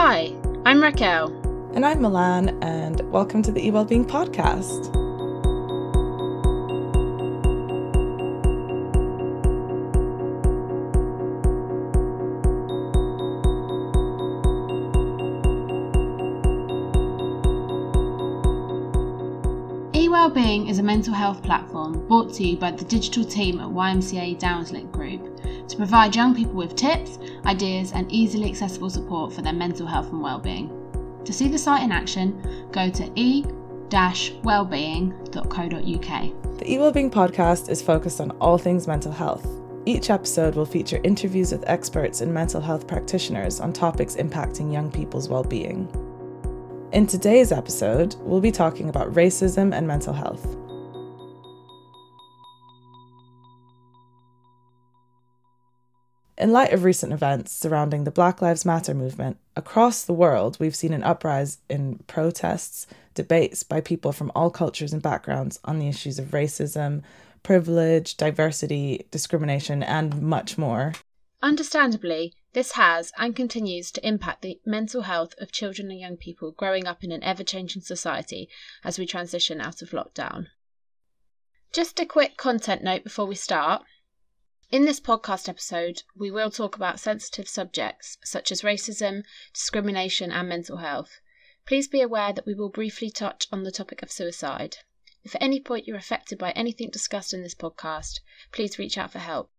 Hi, I'm Raquel. And I'm Milan, and welcome to the eWellbeing Podcast. eWellbeing is a mental health platform brought to you by the digital team at YMCA Downslink Group to provide young people with tips, ideas, and easily accessible support for their mental health and well-being. To see the site in action, go to e-wellbeing.co.uk. The eWellbeing podcast is focused on all things mental health. Each episode will feature interviews with experts and mental health practitioners on topics impacting young people's well-being. In today's episode, we'll be talking about racism and mental health. In light of recent events surrounding the Black Lives Matter movement, across the world we've seen an uprise in protests, debates by people from all cultures and backgrounds on the issues of racism, privilege, diversity, discrimination, and much more. Understandably, this has and continues to impact the mental health of children and young people growing up in an ever changing society as we transition out of lockdown. Just a quick content note before we start. In this podcast episode, we will talk about sensitive subjects such as racism, discrimination, and mental health. Please be aware that we will briefly touch on the topic of suicide. If at any point you're affected by anything discussed in this podcast, please reach out for help.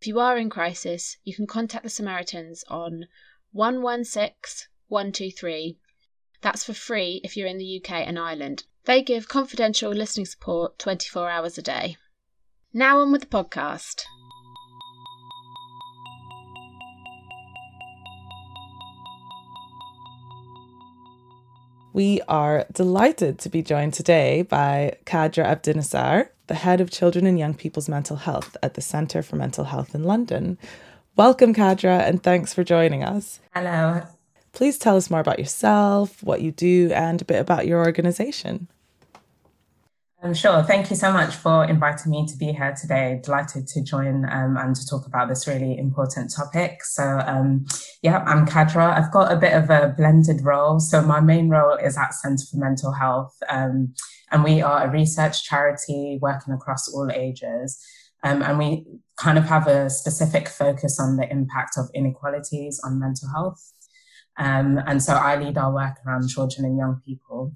If you are in crisis, you can contact the Samaritans on 116 123. That's for free if you're in the UK and Ireland. They give confidential listening support 24 hours a day. Now on with the podcast. We are delighted to be joined today by Kadra Abdinasir, the head of children and young people's mental health at the Centre for Mental Health in London. Welcome, Kadra, and thanks for joining us. Hello. Please tell us more about yourself, what you do, and a bit about your organisation. Um, sure. Thank you so much for inviting me to be here today. Delighted to join um, and to talk about this really important topic. So, um, yeah, I'm Kadra. I've got a bit of a blended role. So, my main role is at Centre for Mental Health, um, and we are a research charity working across all ages. Um, and we kind of have a specific focus on the impact of inequalities on mental health. Um, and so, I lead our work around children and young people.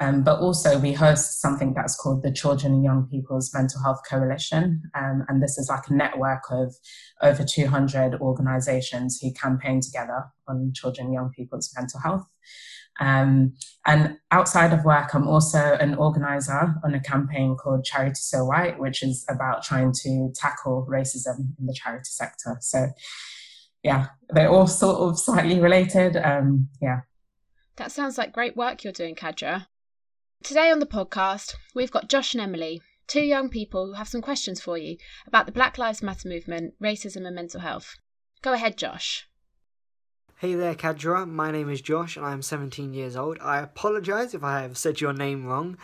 Um, but also, we host something that's called the Children and Young People's Mental Health Coalition. Um, and this is like a network of over 200 organizations who campaign together on children and young people's mental health. Um, and outside of work, I'm also an organizer on a campaign called Charity So White, which is about trying to tackle racism in the charity sector. So, yeah, they're all sort of slightly related. Um, yeah. That sounds like great work you're doing, Kadra. Today on the podcast, we've got Josh and Emily, two young people who have some questions for you about the Black Lives Matter movement, racism, and mental health. Go ahead, Josh. Hey there, Kadra. My name is Josh and I am 17 years old. I apologise if I have said your name wrong.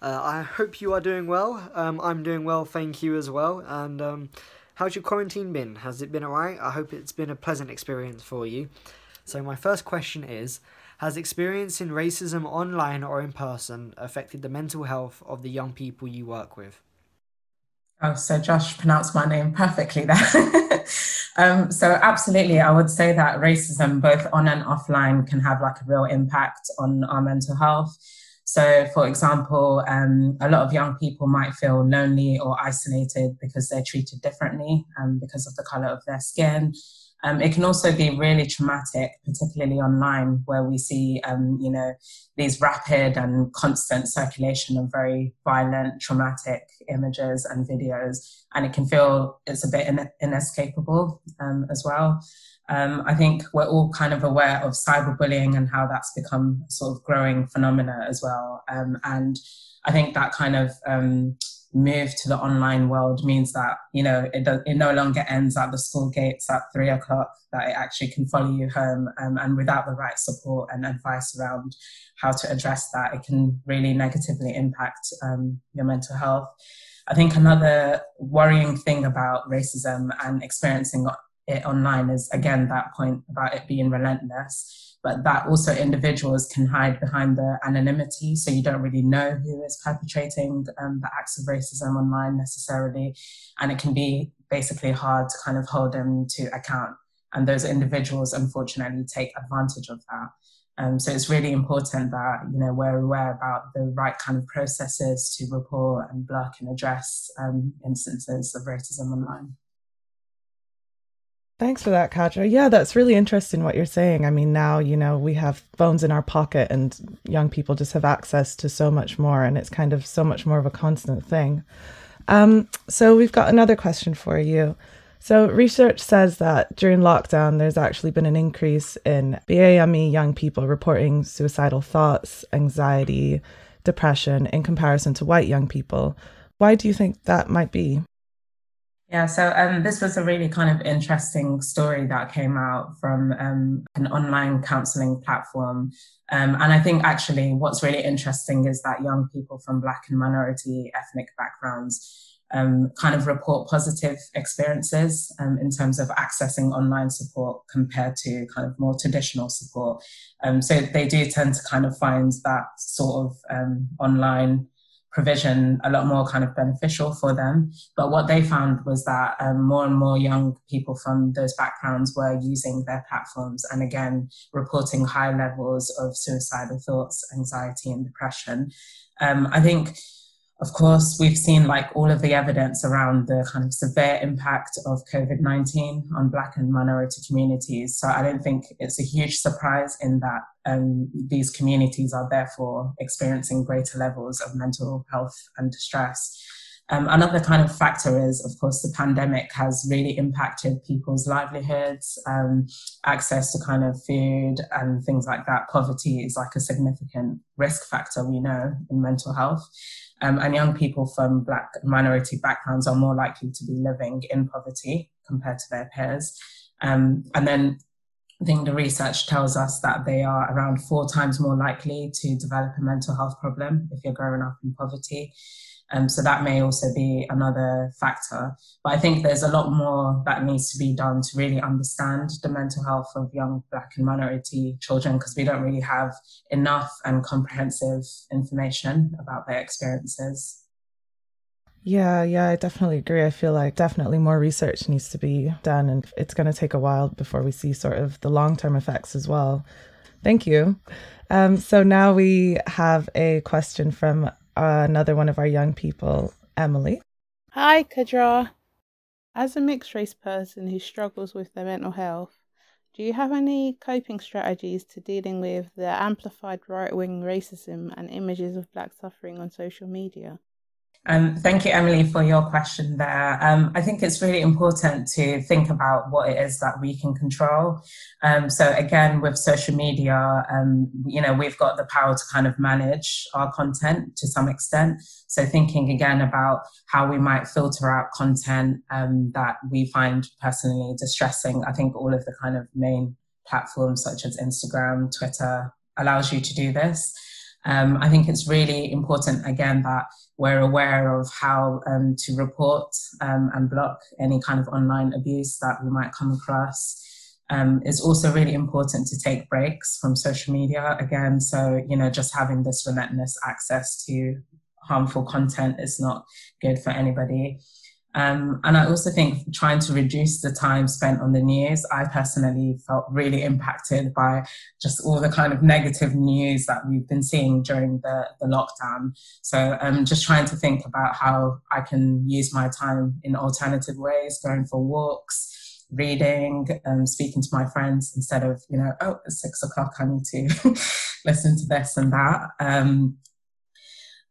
Uh, I hope you are doing well. Um, I'm doing well, thank you as well. And um, how's your quarantine been? Has it been alright? I hope it's been a pleasant experience for you. So, my first question is has experiencing racism online or in person affected the mental health of the young people you work with? Oh, so Josh pronounced my name perfectly there. um, so absolutely, I would say that racism, both on and offline, can have like a real impact on our mental health. So, for example, um, a lot of young people might feel lonely or isolated because they're treated differently um, because of the color of their skin, um, it can also be really traumatic, particularly online, where we see, um, you know, these rapid and constant circulation of very violent, traumatic images and videos, and it can feel it's a bit in- inescapable um, as well. Um, I think we're all kind of aware of cyberbullying and how that's become sort of growing phenomena as well, um, and I think that kind of um, move to the online world means that you know it does, it no longer ends at the school gates at three o'clock that it actually can follow you home um, and without the right support and advice around how to address that it can really negatively impact um, your mental health. I think another worrying thing about racism and experiencing it online is again that point about it being relentless but that also individuals can hide behind the anonymity. So you don't really know who is perpetrating um, the acts of racism online necessarily. And it can be basically hard to kind of hold them to account. And those individuals, unfortunately, take advantage of that. Um, so it's really important that you know we're aware about the right kind of processes to report and block and address um, instances of racism online. Thanks for that, Kadra. Yeah, that's really interesting what you're saying. I mean, now, you know, we have phones in our pocket and young people just have access to so much more, and it's kind of so much more of a constant thing. Um, so, we've got another question for you. So, research says that during lockdown, there's actually been an increase in BAME young people reporting suicidal thoughts, anxiety, depression in comparison to white young people. Why do you think that might be? Yeah, so um, this was a really kind of interesting story that came out from um, an online counseling platform. Um, and I think actually what's really interesting is that young people from Black and minority ethnic backgrounds um, kind of report positive experiences um, in terms of accessing online support compared to kind of more traditional support. Um, so they do tend to kind of find that sort of online provision a lot more kind of beneficial for them. But what they found was that um, more and more young people from those backgrounds were using their platforms and again reporting high levels of suicidal thoughts, anxiety, and depression. Um, I think of course, we've seen like all of the evidence around the kind of severe impact of COVID 19 on Black and minority communities. So I don't think it's a huge surprise in that um, these communities are therefore experiencing greater levels of mental health and distress. Um, another kind of factor is, of course, the pandemic has really impacted people's livelihoods, um, access to kind of food and things like that. Poverty is like a significant risk factor, we know, in mental health. Um, and young people from Black minority backgrounds are more likely to be living in poverty compared to their peers. Um, and then I think the research tells us that they are around four times more likely to develop a mental health problem if you're growing up in poverty. Um, so that may also be another factor. But I think there's a lot more that needs to be done to really understand the mental health of young Black and minority children because we don't really have enough and comprehensive information about their experiences. Yeah, yeah, I definitely agree. I feel like definitely more research needs to be done, and it's going to take a while before we see sort of the long term effects as well. Thank you. Um, so now we have a question from uh, another one of our young people, Emily. Hi, Kadra. As a mixed race person who struggles with their mental health, do you have any coping strategies to dealing with the amplified right wing racism and images of black suffering on social media? Um, thank you, Emily, for your question there. Um, I think it's really important to think about what it is that we can control. Um, so again, with social media, um, you know, we've got the power to kind of manage our content to some extent. So thinking again about how we might filter out content um, that we find personally distressing. I think all of the kind of main platforms such as Instagram, Twitter allows you to do this. Um, I think it's really important again that we're aware of how um, to report um, and block any kind of online abuse that we might come across. Um, it's also really important to take breaks from social media again. So, you know, just having this relentless access to harmful content is not good for anybody. Um, and I also think trying to reduce the time spent on the news, I personally felt really impacted by just all the kind of negative news that we've been seeing during the, the lockdown. So um, just trying to think about how I can use my time in alternative ways, going for walks, reading, um, speaking to my friends instead of, you know, oh, it's six o'clock, I need to listen to this and that. Um,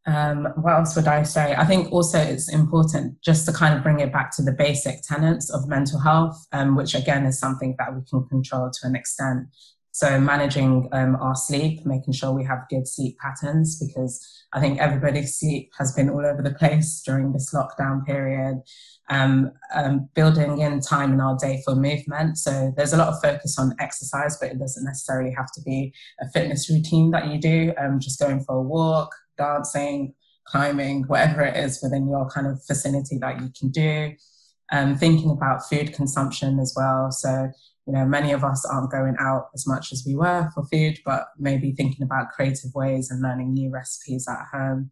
um, what else would I say? I think also it's important just to kind of bring it back to the basic tenets of mental health, um, which again is something that we can control to an extent. So managing um, our sleep, making sure we have good sleep patterns, because I think everybody's sleep has been all over the place during this lockdown period. Um, um, building in time in our day for movement. So there's a lot of focus on exercise, but it doesn't necessarily have to be a fitness routine that you do. Um, just going for a walk, dancing, climbing, whatever it is within your kind of vicinity that you can do. Um, thinking about food consumption as well. So, you know, many of us aren't going out as much as we were for food, but maybe thinking about creative ways and learning new recipes at home.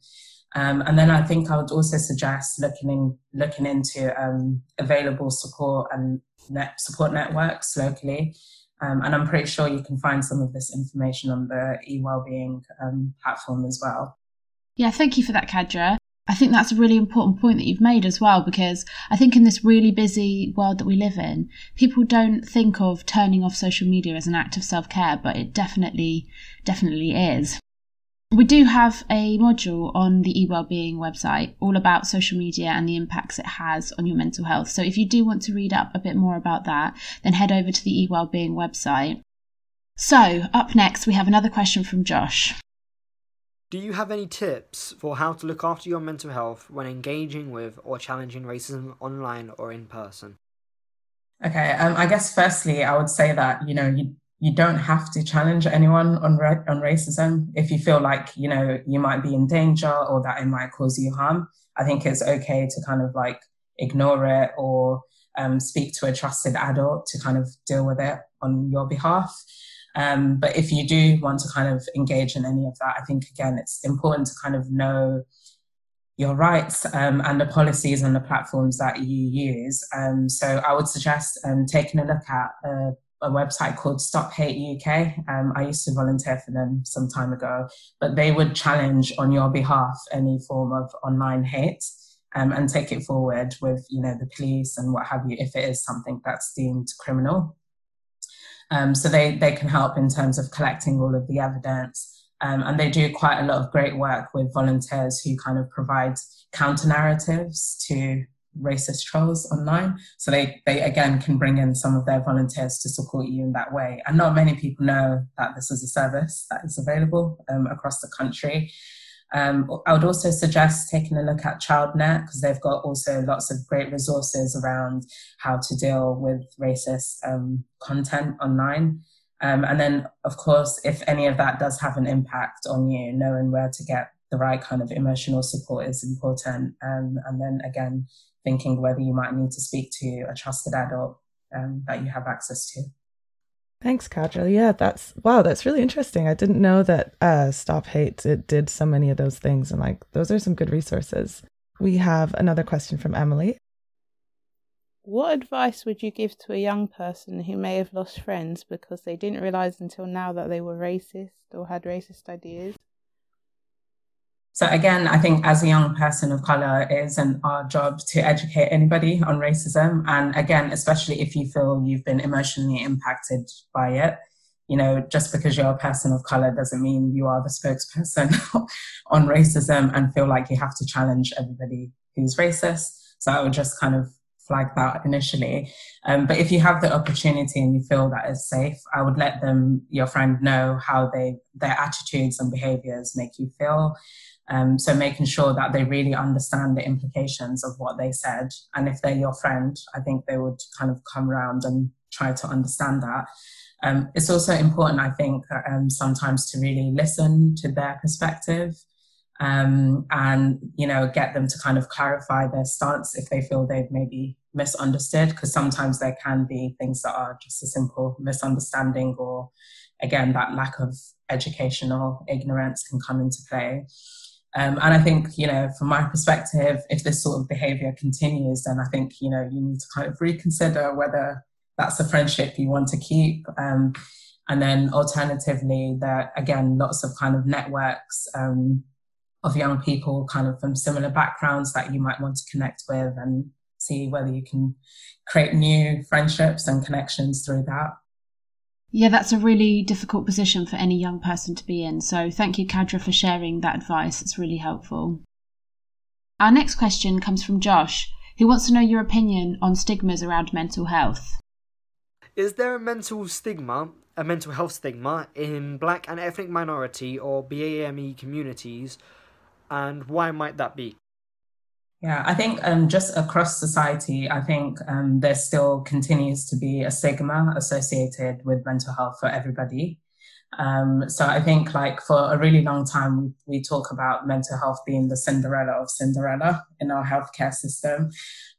Um, and then I think I would also suggest looking in, looking into um, available support and net, support networks locally. Um, and I'm pretty sure you can find some of this information on the eWellbeing um, platform as well. Yeah, thank you for that, Kadra. I think that's a really important point that you've made as well, because I think in this really busy world that we live in, people don't think of turning off social media as an act of self care, but it definitely, definitely is. We do have a module on the eWellbeing website all about social media and the impacts it has on your mental health. So if you do want to read up a bit more about that, then head over to the eWellbeing website. So, up next, we have another question from Josh. Do you have any tips for how to look after your mental health when engaging with or challenging racism online or in person? Okay, um, I guess firstly, I would say that you know you you don't have to challenge anyone on ra- on racism if you feel like you know you might be in danger or that it might cause you harm. I think it's okay to kind of like ignore it or um, speak to a trusted adult to kind of deal with it on your behalf. Um, but if you do want to kind of engage in any of that, I think again it's important to kind of know your rights um, and the policies and the platforms that you use. Um, so I would suggest um, taking a look at uh, a website called Stop Hate UK. Um, I used to volunteer for them some time ago, but they would challenge on your behalf any form of online hate um, and take it forward with, you know, the police and what have you, if it is something that's deemed criminal. Um, so they, they can help in terms of collecting all of the evidence. Um, and they do quite a lot of great work with volunteers who kind of provide counter narratives to racist trolls online. So they, they again can bring in some of their volunteers to support you in that way. And not many people know that this is a service that is available um, across the country. Um, I would also suggest taking a look at ChildNet because they've got also lots of great resources around how to deal with racist um, content online. Um, and then, of course, if any of that does have an impact on you, knowing where to get the right kind of emotional support is important. Um, and then again, thinking whether you might need to speak to a trusted adult um, that you have access to. Thanks, Kadra. Yeah, that's wow, that's really interesting. I didn't know that uh, Stop Hate it did so many of those things, and like those are some good resources. We have another question from Emily. What advice would you give to a young person who may have lost friends because they didn't realize until now that they were racist or had racist ideas? So again, I think as a young person of color, it isn't our job to educate anybody on racism. And again, especially if you feel you've been emotionally impacted by it, you know, just because you're a person of color doesn't mean you are the spokesperson on racism and feel like you have to challenge everybody who's racist. So I would just kind of flag that initially. Um, but if you have the opportunity and you feel that is safe, I would let them, your friend, know how they their attitudes and behaviors make you feel. Um, so making sure that they really understand the implications of what they said. And if they're your friend, I think they would kind of come around and try to understand that. Um, it's also important, I think, um, sometimes to really listen to their perspective um, and, you know, get them to kind of clarify their stance if they feel they've maybe misunderstood, because sometimes there can be things that are just a simple misunderstanding or, again, that lack of educational ignorance can come into play. Um, and I think, you know, from my perspective, if this sort of behavior continues, then I think, you know, you need to kind of reconsider whether that's a friendship you want to keep. Um, and then alternatively, there again, lots of kind of networks um, of young people kind of from similar backgrounds that you might want to connect with and see whether you can create new friendships and connections through that. Yeah, that's a really difficult position for any young person to be in. So thank you, Kadra, for sharing that advice. It's really helpful. Our next question comes from Josh, who wants to know your opinion on stigmas around mental health. Is there a mental stigma, a mental health stigma, in black and ethnic minority or BAME communities, and why might that be? Yeah, I think um, just across society, I think um, there still continues to be a stigma associated with mental health for everybody. Um, so I think like for a really long time, we, we talk about mental health being the Cinderella of Cinderella in our healthcare system.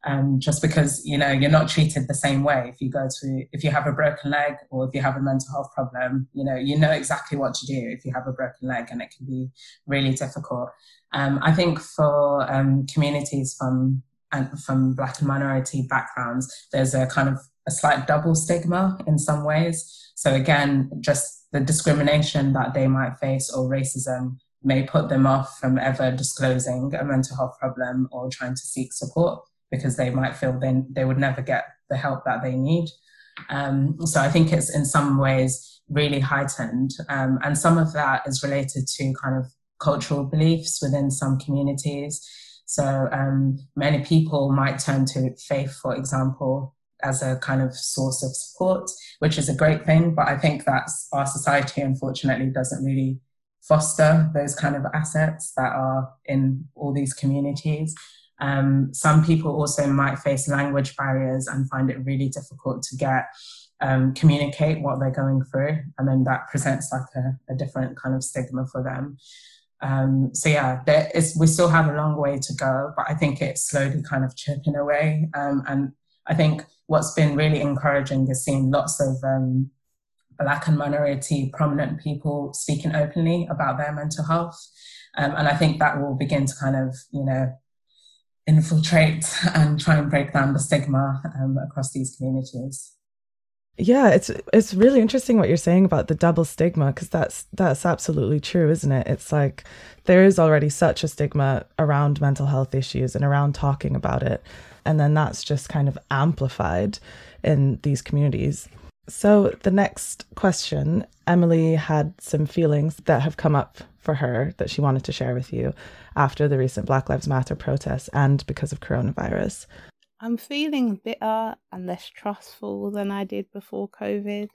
Um, just because, you know, you're not treated the same way if you go to, if you have a broken leg or if you have a mental health problem, you know, you know exactly what to do if you have a broken leg and it can be really difficult. Um, I think for um, communities from, and from black and minority backgrounds, there's a kind of a slight double stigma in some ways. So again, just the discrimination that they might face or racism may put them off from ever disclosing a mental health problem or trying to seek support because they might feel then they would never get the help that they need. Um, so I think it's in some ways really heightened. Um, and some of that is related to kind of cultural beliefs within some communities. So um, many people might turn to faith, for example, as a kind of source of support, which is a great thing. But I think that our society, unfortunately, doesn't really foster those kind of assets that are in all these communities. Um, some people also might face language barriers and find it really difficult to get um, communicate what they're going through, and then that presents like a, a different kind of stigma for them. Um, so yeah, there is, we still have a long way to go, but I think it's slowly kind of chipping away. Um, and I think what's been really encouraging is seeing lots of um, Black and minority prominent people speaking openly about their mental health. Um, and I think that will begin to kind of, you know, infiltrate and try and break down the stigma um, across these communities. Yeah, it's it's really interesting what you're saying about the double stigma because that's that's absolutely true, isn't it? It's like there is already such a stigma around mental health issues and around talking about it, and then that's just kind of amplified in these communities. So the next question, Emily had some feelings that have come up for her that she wanted to share with you after the recent Black Lives Matter protests and because of coronavirus. I'm feeling bitter and less trustful than I did before COVID.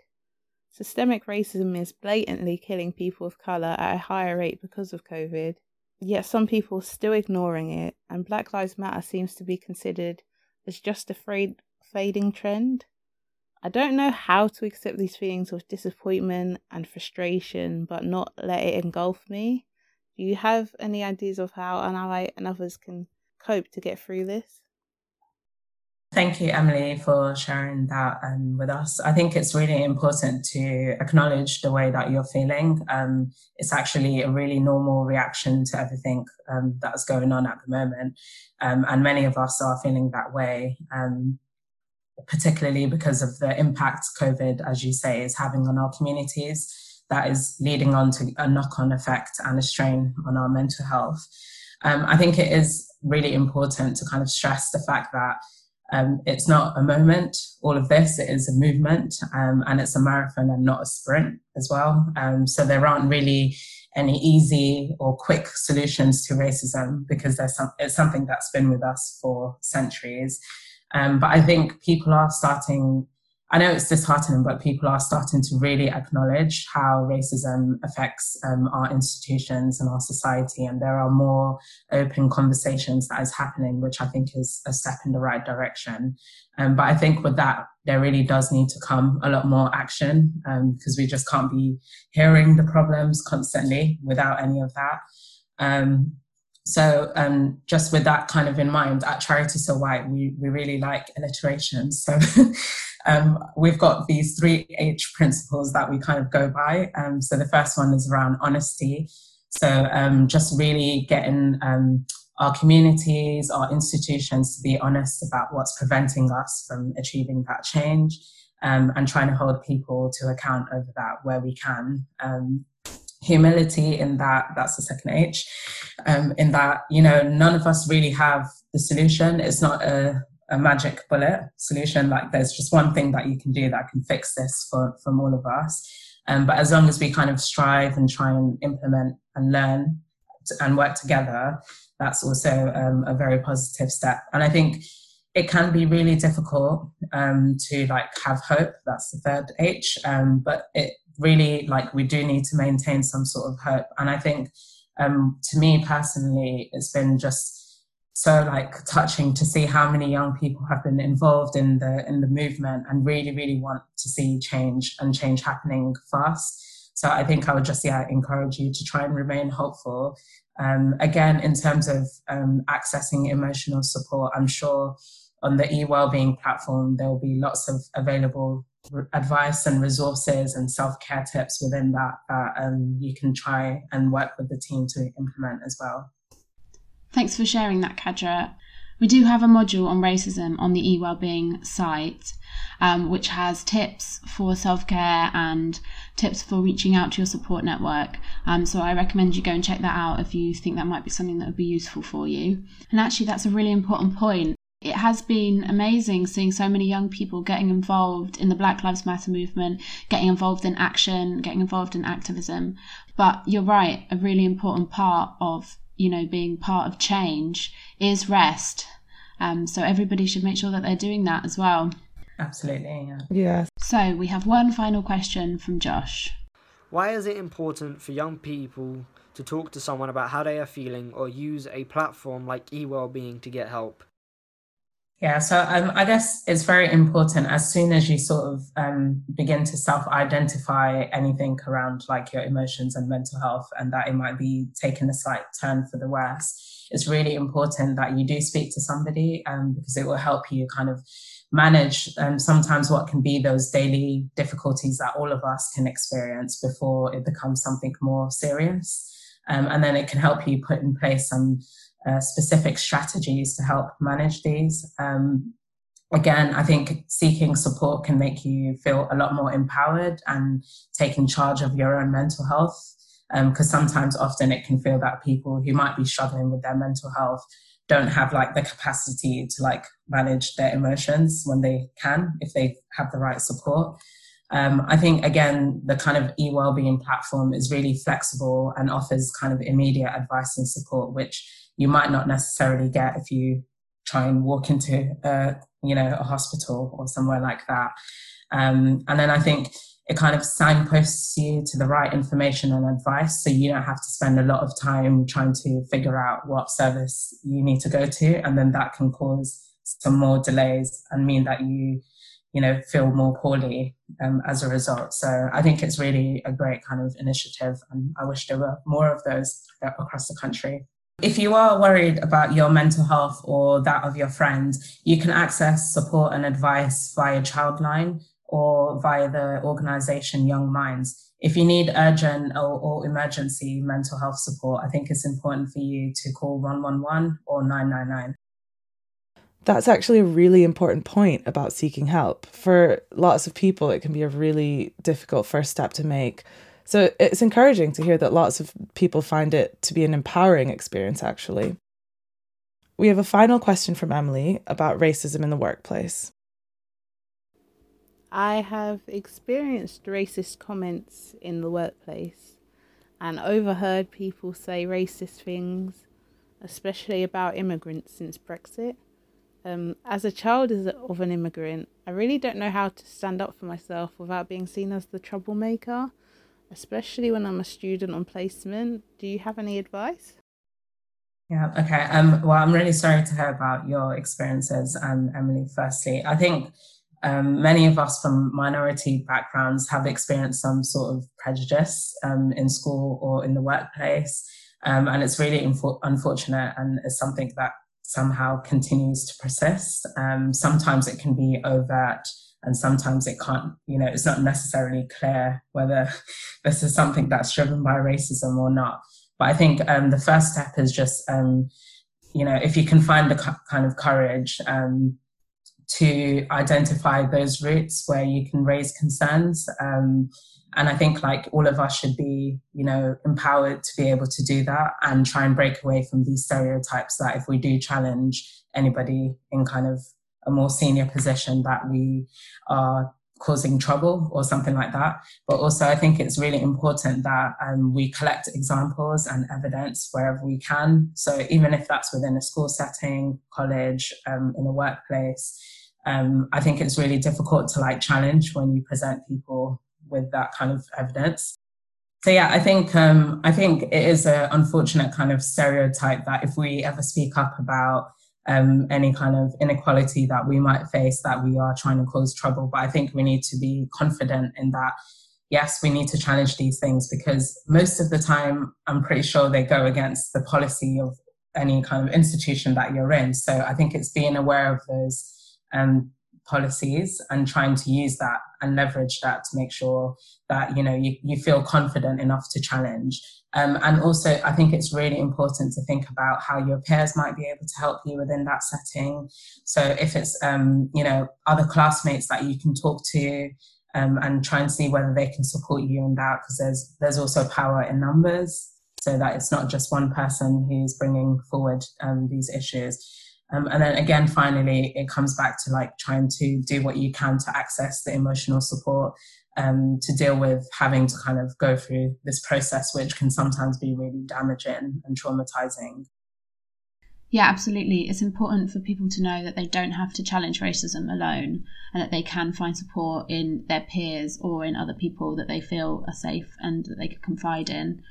Systemic racism is blatantly killing people of colour at a higher rate because of COVID, yet some people are still ignoring it, and Black Lives Matter seems to be considered as just a fading trend. I don't know how to accept these feelings of disappointment and frustration, but not let it engulf me. Do you have any ideas of how an ally and others can cope to get through this? Thank you, Emily, for sharing that um, with us. I think it's really important to acknowledge the way that you're feeling. Um, it's actually a really normal reaction to everything um, that's going on at the moment. Um, and many of us are feeling that way, um, particularly because of the impact COVID, as you say, is having on our communities. That is leading on to a knock on effect and a strain on our mental health. Um, I think it is really important to kind of stress the fact that um, it's not a moment, all of this, it is a movement um, and it's a marathon and not a sprint as well. Um, so there aren't really any easy or quick solutions to racism because there's some, it's something that's been with us for centuries. Um, but I think people are starting I know it's disheartening, but people are starting to really acknowledge how racism affects um, our institutions and our society, and there are more open conversations that is happening, which I think is a step in the right direction. Um, but I think with that, there really does need to come a lot more action because um, we just can't be hearing the problems constantly without any of that. Um, so um, just with that kind of in mind, at Charity So White, we, we really like alliteration. So um, we've got these three H principles that we kind of go by. Um, so the first one is around honesty. So um, just really getting um, our communities, our institutions to be honest about what's preventing us from achieving that change. Um, and trying to hold people to account over that where we can. Um, humility in that that's the second H, um, in that you know none of us really have the solution. It's not a a magic bullet solution. Like there's just one thing that you can do that can fix this for from all of us. Um, but as long as we kind of strive and try and implement and learn and work together, that's also um, a very positive step. And I think it can be really difficult um, to like have hope. That's the third H. Um, but it really like we do need to maintain some sort of hope. And I think um, to me personally, it's been just so like touching to see how many young people have been involved in the in the movement and really really want to see change and change happening fast So I think I would just yeah encourage you to try and remain hopeful. Um, again, in terms of um, accessing emotional support, I'm sure on the e-wellbeing platform there will be lots of available advice and resources and self-care tips within that that um, you can try and work with the team to implement as well. Thanks for sharing that, Kadra. We do have a module on racism on the eWellbeing site, um, which has tips for self care and tips for reaching out to your support network. Um, so I recommend you go and check that out if you think that might be something that would be useful for you. And actually, that's a really important point. It has been amazing seeing so many young people getting involved in the Black Lives Matter movement, getting involved in action, getting involved in activism. But you're right, a really important part of you know, being part of change is rest. Um, so everybody should make sure that they're doing that as well. Absolutely. Yeah. yeah. So we have one final question from Josh. Why is it important for young people to talk to someone about how they are feeling or use a platform like eWellbeing to get help? Yeah, so um, I guess it's very important as soon as you sort of um, begin to self identify anything around like your emotions and mental health, and that it might be taking a slight turn for the worse. It's really important that you do speak to somebody um, because it will help you kind of manage um, sometimes what can be those daily difficulties that all of us can experience before it becomes something more serious. Um, and then it can help you put in place some specific strategies to help manage these. Um, again, I think seeking support can make you feel a lot more empowered and taking charge of your own mental health. Because um, sometimes, often, it can feel that people who might be struggling with their mental health don't have like the capacity to like manage their emotions when they can, if they have the right support. Um, I think again, the kind of e-wellbeing platform is really flexible and offers kind of immediate advice and support, which you might not necessarily get if you try and walk into a you know a hospital or somewhere like that. Um, and then i think it kind of signposts you to the right information and advice so you don't have to spend a lot of time trying to figure out what service you need to go to and then that can cause some more delays and mean that you you know feel more poorly um, as a result. So i think it's really a great kind of initiative and i wish there were more of those across the country if you are worried about your mental health or that of your friends, you can access support and advice via Childline or via the organization Young Minds. If you need urgent or, or, emergency mental health support, I think it's important for you to call 111 or 999. That's actually a really important point about seeking help. For lots of people, it can be a really difficult first step to make so it's encouraging to hear that lots of people find it to be an empowering experience, actually. We have a final question from Emily about racism in the workplace. I have experienced racist comments in the workplace and overheard people say racist things, especially about immigrants since Brexit. Um, as a child of an immigrant, I really don't know how to stand up for myself without being seen as the troublemaker especially when I'm a student on placement. Do you have any advice? Yeah, okay. Um, well, I'm really sorry to hear about your experiences, um, Emily. Firstly, I think um, many of us from minority backgrounds have experienced some sort of prejudice um, in school or in the workplace. Um, and it's really infor- unfortunate and is something that somehow continues to persist. Um, sometimes it can be overt and sometimes it can't you know it's not necessarily clear whether this is something that's driven by racism or not. But i think um, the first step is just um, you know if you can find the kind of courage um, to identify those roots where you can raise concerns um, and i think like all of us should be you know empowered to be able to do that and try and break away from these stereotypes that if we do challenge anybody in kind of a more senior position that we are causing trouble or something like that. But also, I think it's really important that um, we collect examples and evidence wherever we can. So even if that's within a school setting, college, um, in a workplace, um, I think it's really difficult to like challenge when you present people with that kind of evidence. So yeah, I think um, I think it is an unfortunate kind of stereotype that if we ever speak up about um, any kind of inequality that we might face that we are trying to cause trouble. But I think we need to be confident in that yes, we need to challenge these things because most of the time, I'm pretty sure they go against the policy of any kind of institution that you're in. So I think it's being aware of those um, policies and trying to use that and leverage that to make sure that you know you, you feel confident enough to challenge. Um, and also i think it's really important to think about how your peers might be able to help you within that setting. So if it's um, you know other classmates that you can talk to um, and try and see whether they can support you in that because there's there's also power in numbers. So that it's not just one person who's bringing forward um, these issues um, and then again, finally, it comes back to like trying to do what you can to access the emotional support um, to deal with having to kind of go through this process, which can sometimes be really damaging and traumatizing. Yeah, absolutely. It's important for people to know that they don't have to challenge racism alone and that they can find support in their peers or in other people that they feel are safe and that they can confide in.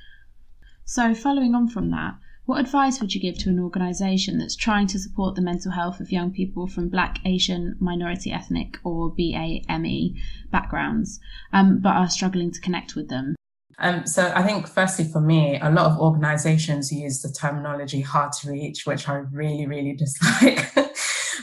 So, following on from that, what advice would you give to an organisation that's trying to support the mental health of young people from Black, Asian, minority ethnic, or BAME backgrounds, um, but are struggling to connect with them? Um, so I think firstly for me, a lot of organizations use the terminology hard to reach, which I really, really dislike.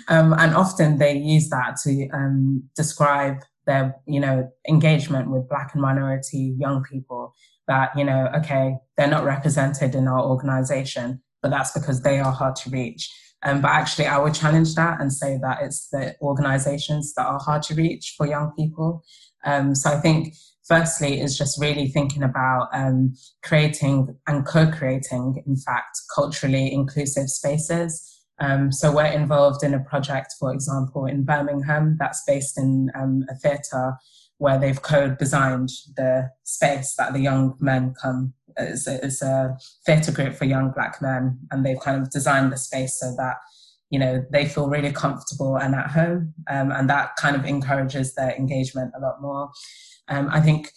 um, and often they use that to um, describe their, you know, engagement with Black and minority young people that, you know, okay, they're not represented in our organization, but that's because they are hard to reach. Um, but actually, I would challenge that and say that it's the organizations that are hard to reach for young people. Um, so I think, firstly, is just really thinking about um, creating and co creating, in fact, culturally inclusive spaces. Um, so we're involved in a project, for example, in Birmingham that's based in um, a theatre where they've co-designed the space that the young men come. It's a, it's a theatre group for young black men, and they've kind of designed the space so that you know they feel really comfortable and at home, um, and that kind of encourages their engagement a lot more. Um, I think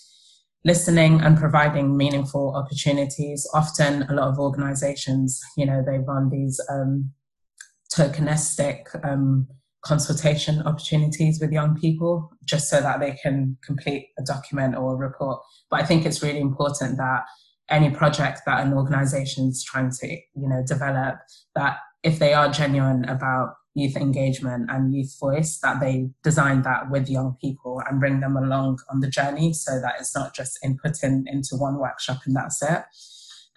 listening and providing meaningful opportunities. Often, a lot of organisations, you know, they run these um, tokenistic um, consultation opportunities with young people just so that they can complete a document or a report. But I think it's really important that any project that an organization is trying to, you know, develop, that if they are genuine about youth engagement and youth voice, that they design that with young people and bring them along on the journey so that it's not just inputting into one workshop and that's it.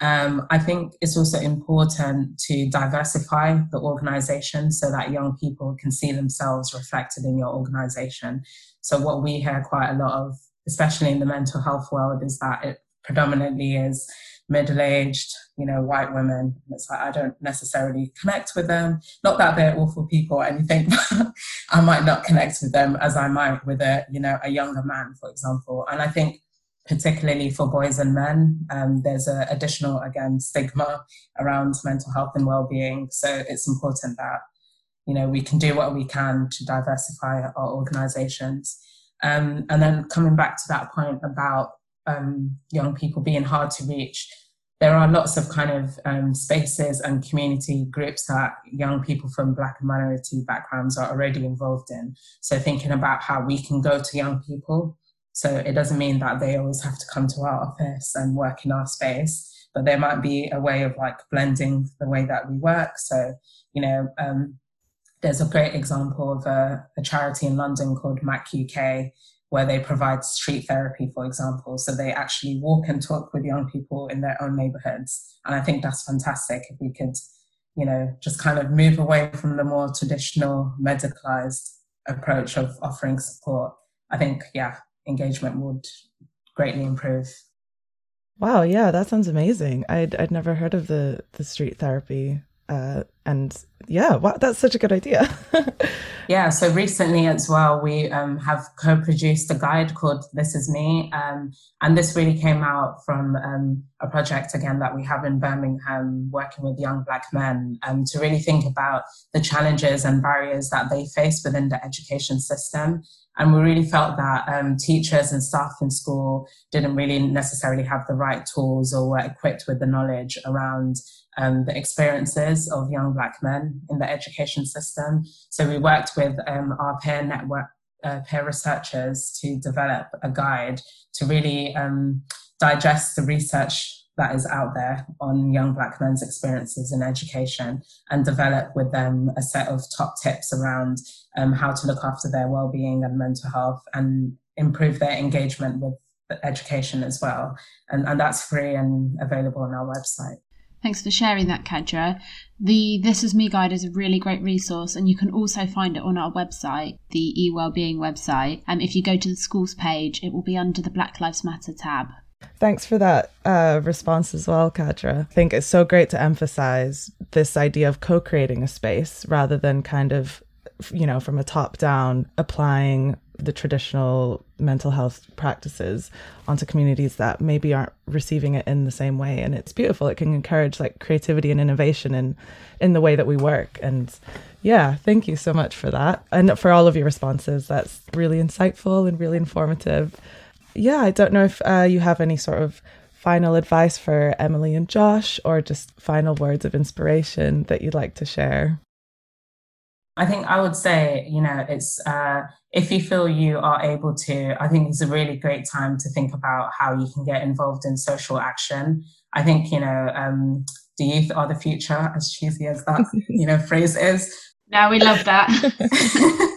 Um, I think it's also important to diversify the organization so that young people can see themselves reflected in your organization. So, what we hear quite a lot of, especially in the mental health world, is that it predominantly is middle aged, you know, white women. It's like I don't necessarily connect with them. Not that they're awful people or anything, but I might not connect with them as I might with a, you know, a younger man, for example. And I think particularly for boys and men. Um, there's an additional, again, stigma around mental health and well-being. So it's important that, you know, we can do what we can to diversify our organizations. Um, and then coming back to that point about um, young people being hard to reach, there are lots of kind of um, spaces and community groups that young people from Black and minority backgrounds are already involved in. So thinking about how we can go to young people so it doesn't mean that they always have to come to our office and work in our space, but there might be a way of like blending the way that we work. So, you know, um, there's a great example of a, a charity in London called MAC UK, where they provide street therapy, for example. So they actually walk and talk with young people in their own neighborhoods. And I think that's fantastic if we could, you know, just kind of move away from the more traditional medicalized approach of offering support. I think, yeah, engagement would greatly improve. Wow, yeah, that sounds amazing. I'd I'd never heard of the the street therapy uh, and yeah, wow, that's such a good idea. yeah, so recently as well, we um, have co produced a guide called This Is Me. Um, and this really came out from um, a project, again, that we have in Birmingham, working with young Black men um, to really think about the challenges and barriers that they face within the education system. And we really felt that um, teachers and staff in school didn't really necessarily have the right tools or were equipped with the knowledge around um, the experiences of young Black men in the education system. So we worked with um, our peer network uh, peer researchers to develop a guide to really um, digest the research that is out there on young black men's experiences in education and develop with them a set of top tips around um, how to look after their well-being and mental health and improve their engagement with education as well and, and that's free and available on our website Thanks for sharing that, Kadra. The This Is Me guide is a really great resource, and you can also find it on our website, the eWellbeing website. And um, if you go to the schools page, it will be under the Black Lives Matter tab. Thanks for that uh, response as well, Kadra. I think it's so great to emphasize this idea of co creating a space rather than kind of, you know, from a top down applying the traditional mental health practices onto communities that maybe aren't receiving it in the same way. And it's beautiful. It can encourage like creativity and innovation in in the way that we work. And yeah thank you so much for that. And for all of your responses that's really insightful and really informative. Yeah i don't know if uh, you have any sort of final advice for emily and josh or just final words of inspiration that you'd like to share I think I would say, you know, it's uh, if you feel you are able to, I think it's a really great time to think about how you can get involved in social action. I think, you know, um, the youth are the future, as cheesy as that, you know, phrase is. Now we love that.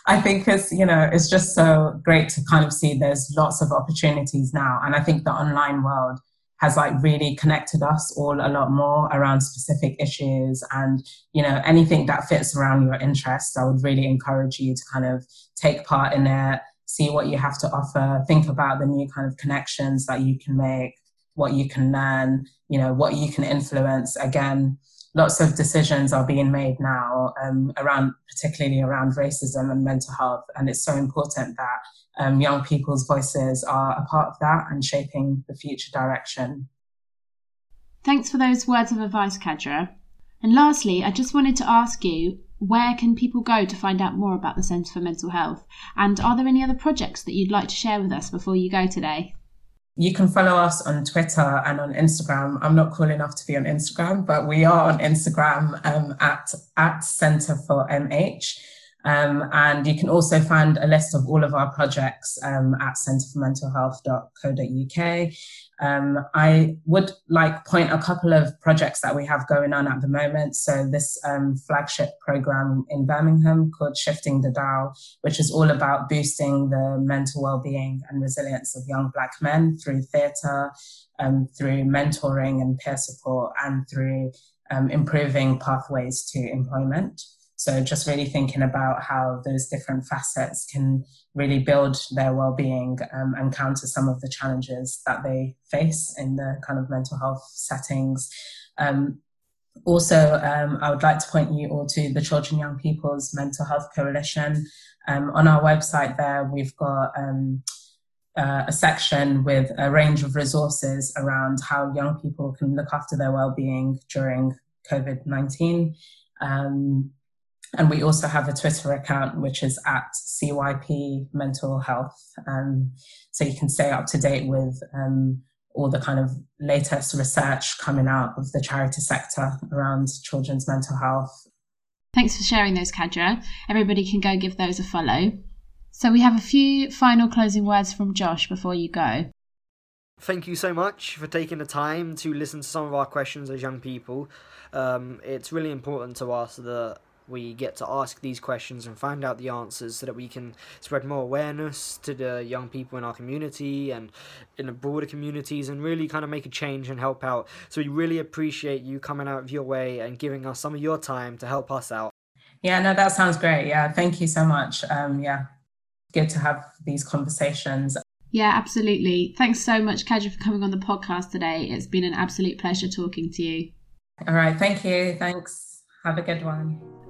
I think it's, you know, it's just so great to kind of see there's lots of opportunities now. And I think the online world has like really connected us all a lot more around specific issues and you know anything that fits around your interests i would really encourage you to kind of take part in it see what you have to offer think about the new kind of connections that you can make what you can learn you know what you can influence. Again lots of decisions are being made now um, around particularly around racism and mental health and it's so important that um, young people's voices are a part of that and shaping the future direction. Thanks for those words of advice, Kadra. And lastly, I just wanted to ask you where can people go to find out more about the Centre for Mental Health? And are there any other projects that you'd like to share with us before you go today? You can follow us on Twitter and on Instagram. I'm not cool enough to be on Instagram, but we are on Instagram um, at, at Centre for MH. Um, and you can also find a list of all of our projects um, at centreformentalhealth.co.uk. Um, I would like point a couple of projects that we have going on at the moment. So this um, flagship program in Birmingham called Shifting the Dial, which is all about boosting the mental well-being and resilience of young Black men through theatre, um, through mentoring and peer support, and through um, improving pathways to employment. So just really thinking about how those different facets can really build their well-being um, and counter some of the challenges that they face in the kind of mental health settings. Um, also, um, I would like to point you all to the Children Young People's Mental Health Coalition. Um, on our website there, we've got um, uh, a section with a range of resources around how young people can look after their well-being during COVID-19. Um, and we also have a Twitter account, which is at CYP Mental Health. Um, so you can stay up to date with um, all the kind of latest research coming out of the charity sector around children's mental health. Thanks for sharing those, Kadra. Everybody can go give those a follow. So we have a few final closing words from Josh before you go. Thank you so much for taking the time to listen to some of our questions as young people. Um, it's really important to us that we get to ask these questions and find out the answers so that we can spread more awareness to the young people in our community and in the broader communities and really kind of make a change and help out. So we really appreciate you coming out of your way and giving us some of your time to help us out. Yeah, no, that sounds great. Yeah, thank you so much. Um, yeah, good to have these conversations. Yeah, absolutely. Thanks so much, Kadra, for coming on the podcast today. It's been an absolute pleasure talking to you. All right, thank you. Thanks. Have a good one.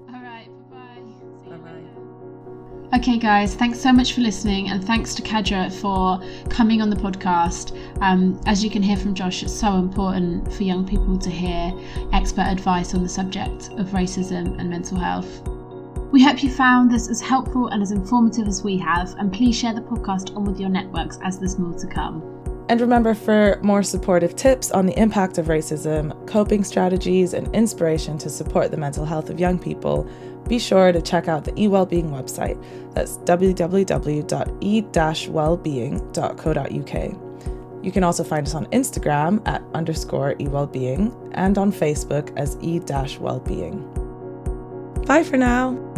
Okay, guys, thanks so much for listening, and thanks to Kadra for coming on the podcast. Um, as you can hear from Josh, it's so important for young people to hear expert advice on the subject of racism and mental health. We hope you found this as helpful and as informative as we have, and please share the podcast on with your networks as there's more to come. And remember, for more supportive tips on the impact of racism, coping strategies, and inspiration to support the mental health of young people, be sure to check out the eWellbeing website. That's www.e-wellbeing.co.uk. You can also find us on Instagram at underscore eWellbeing and on Facebook as e-wellbeing. Bye for now.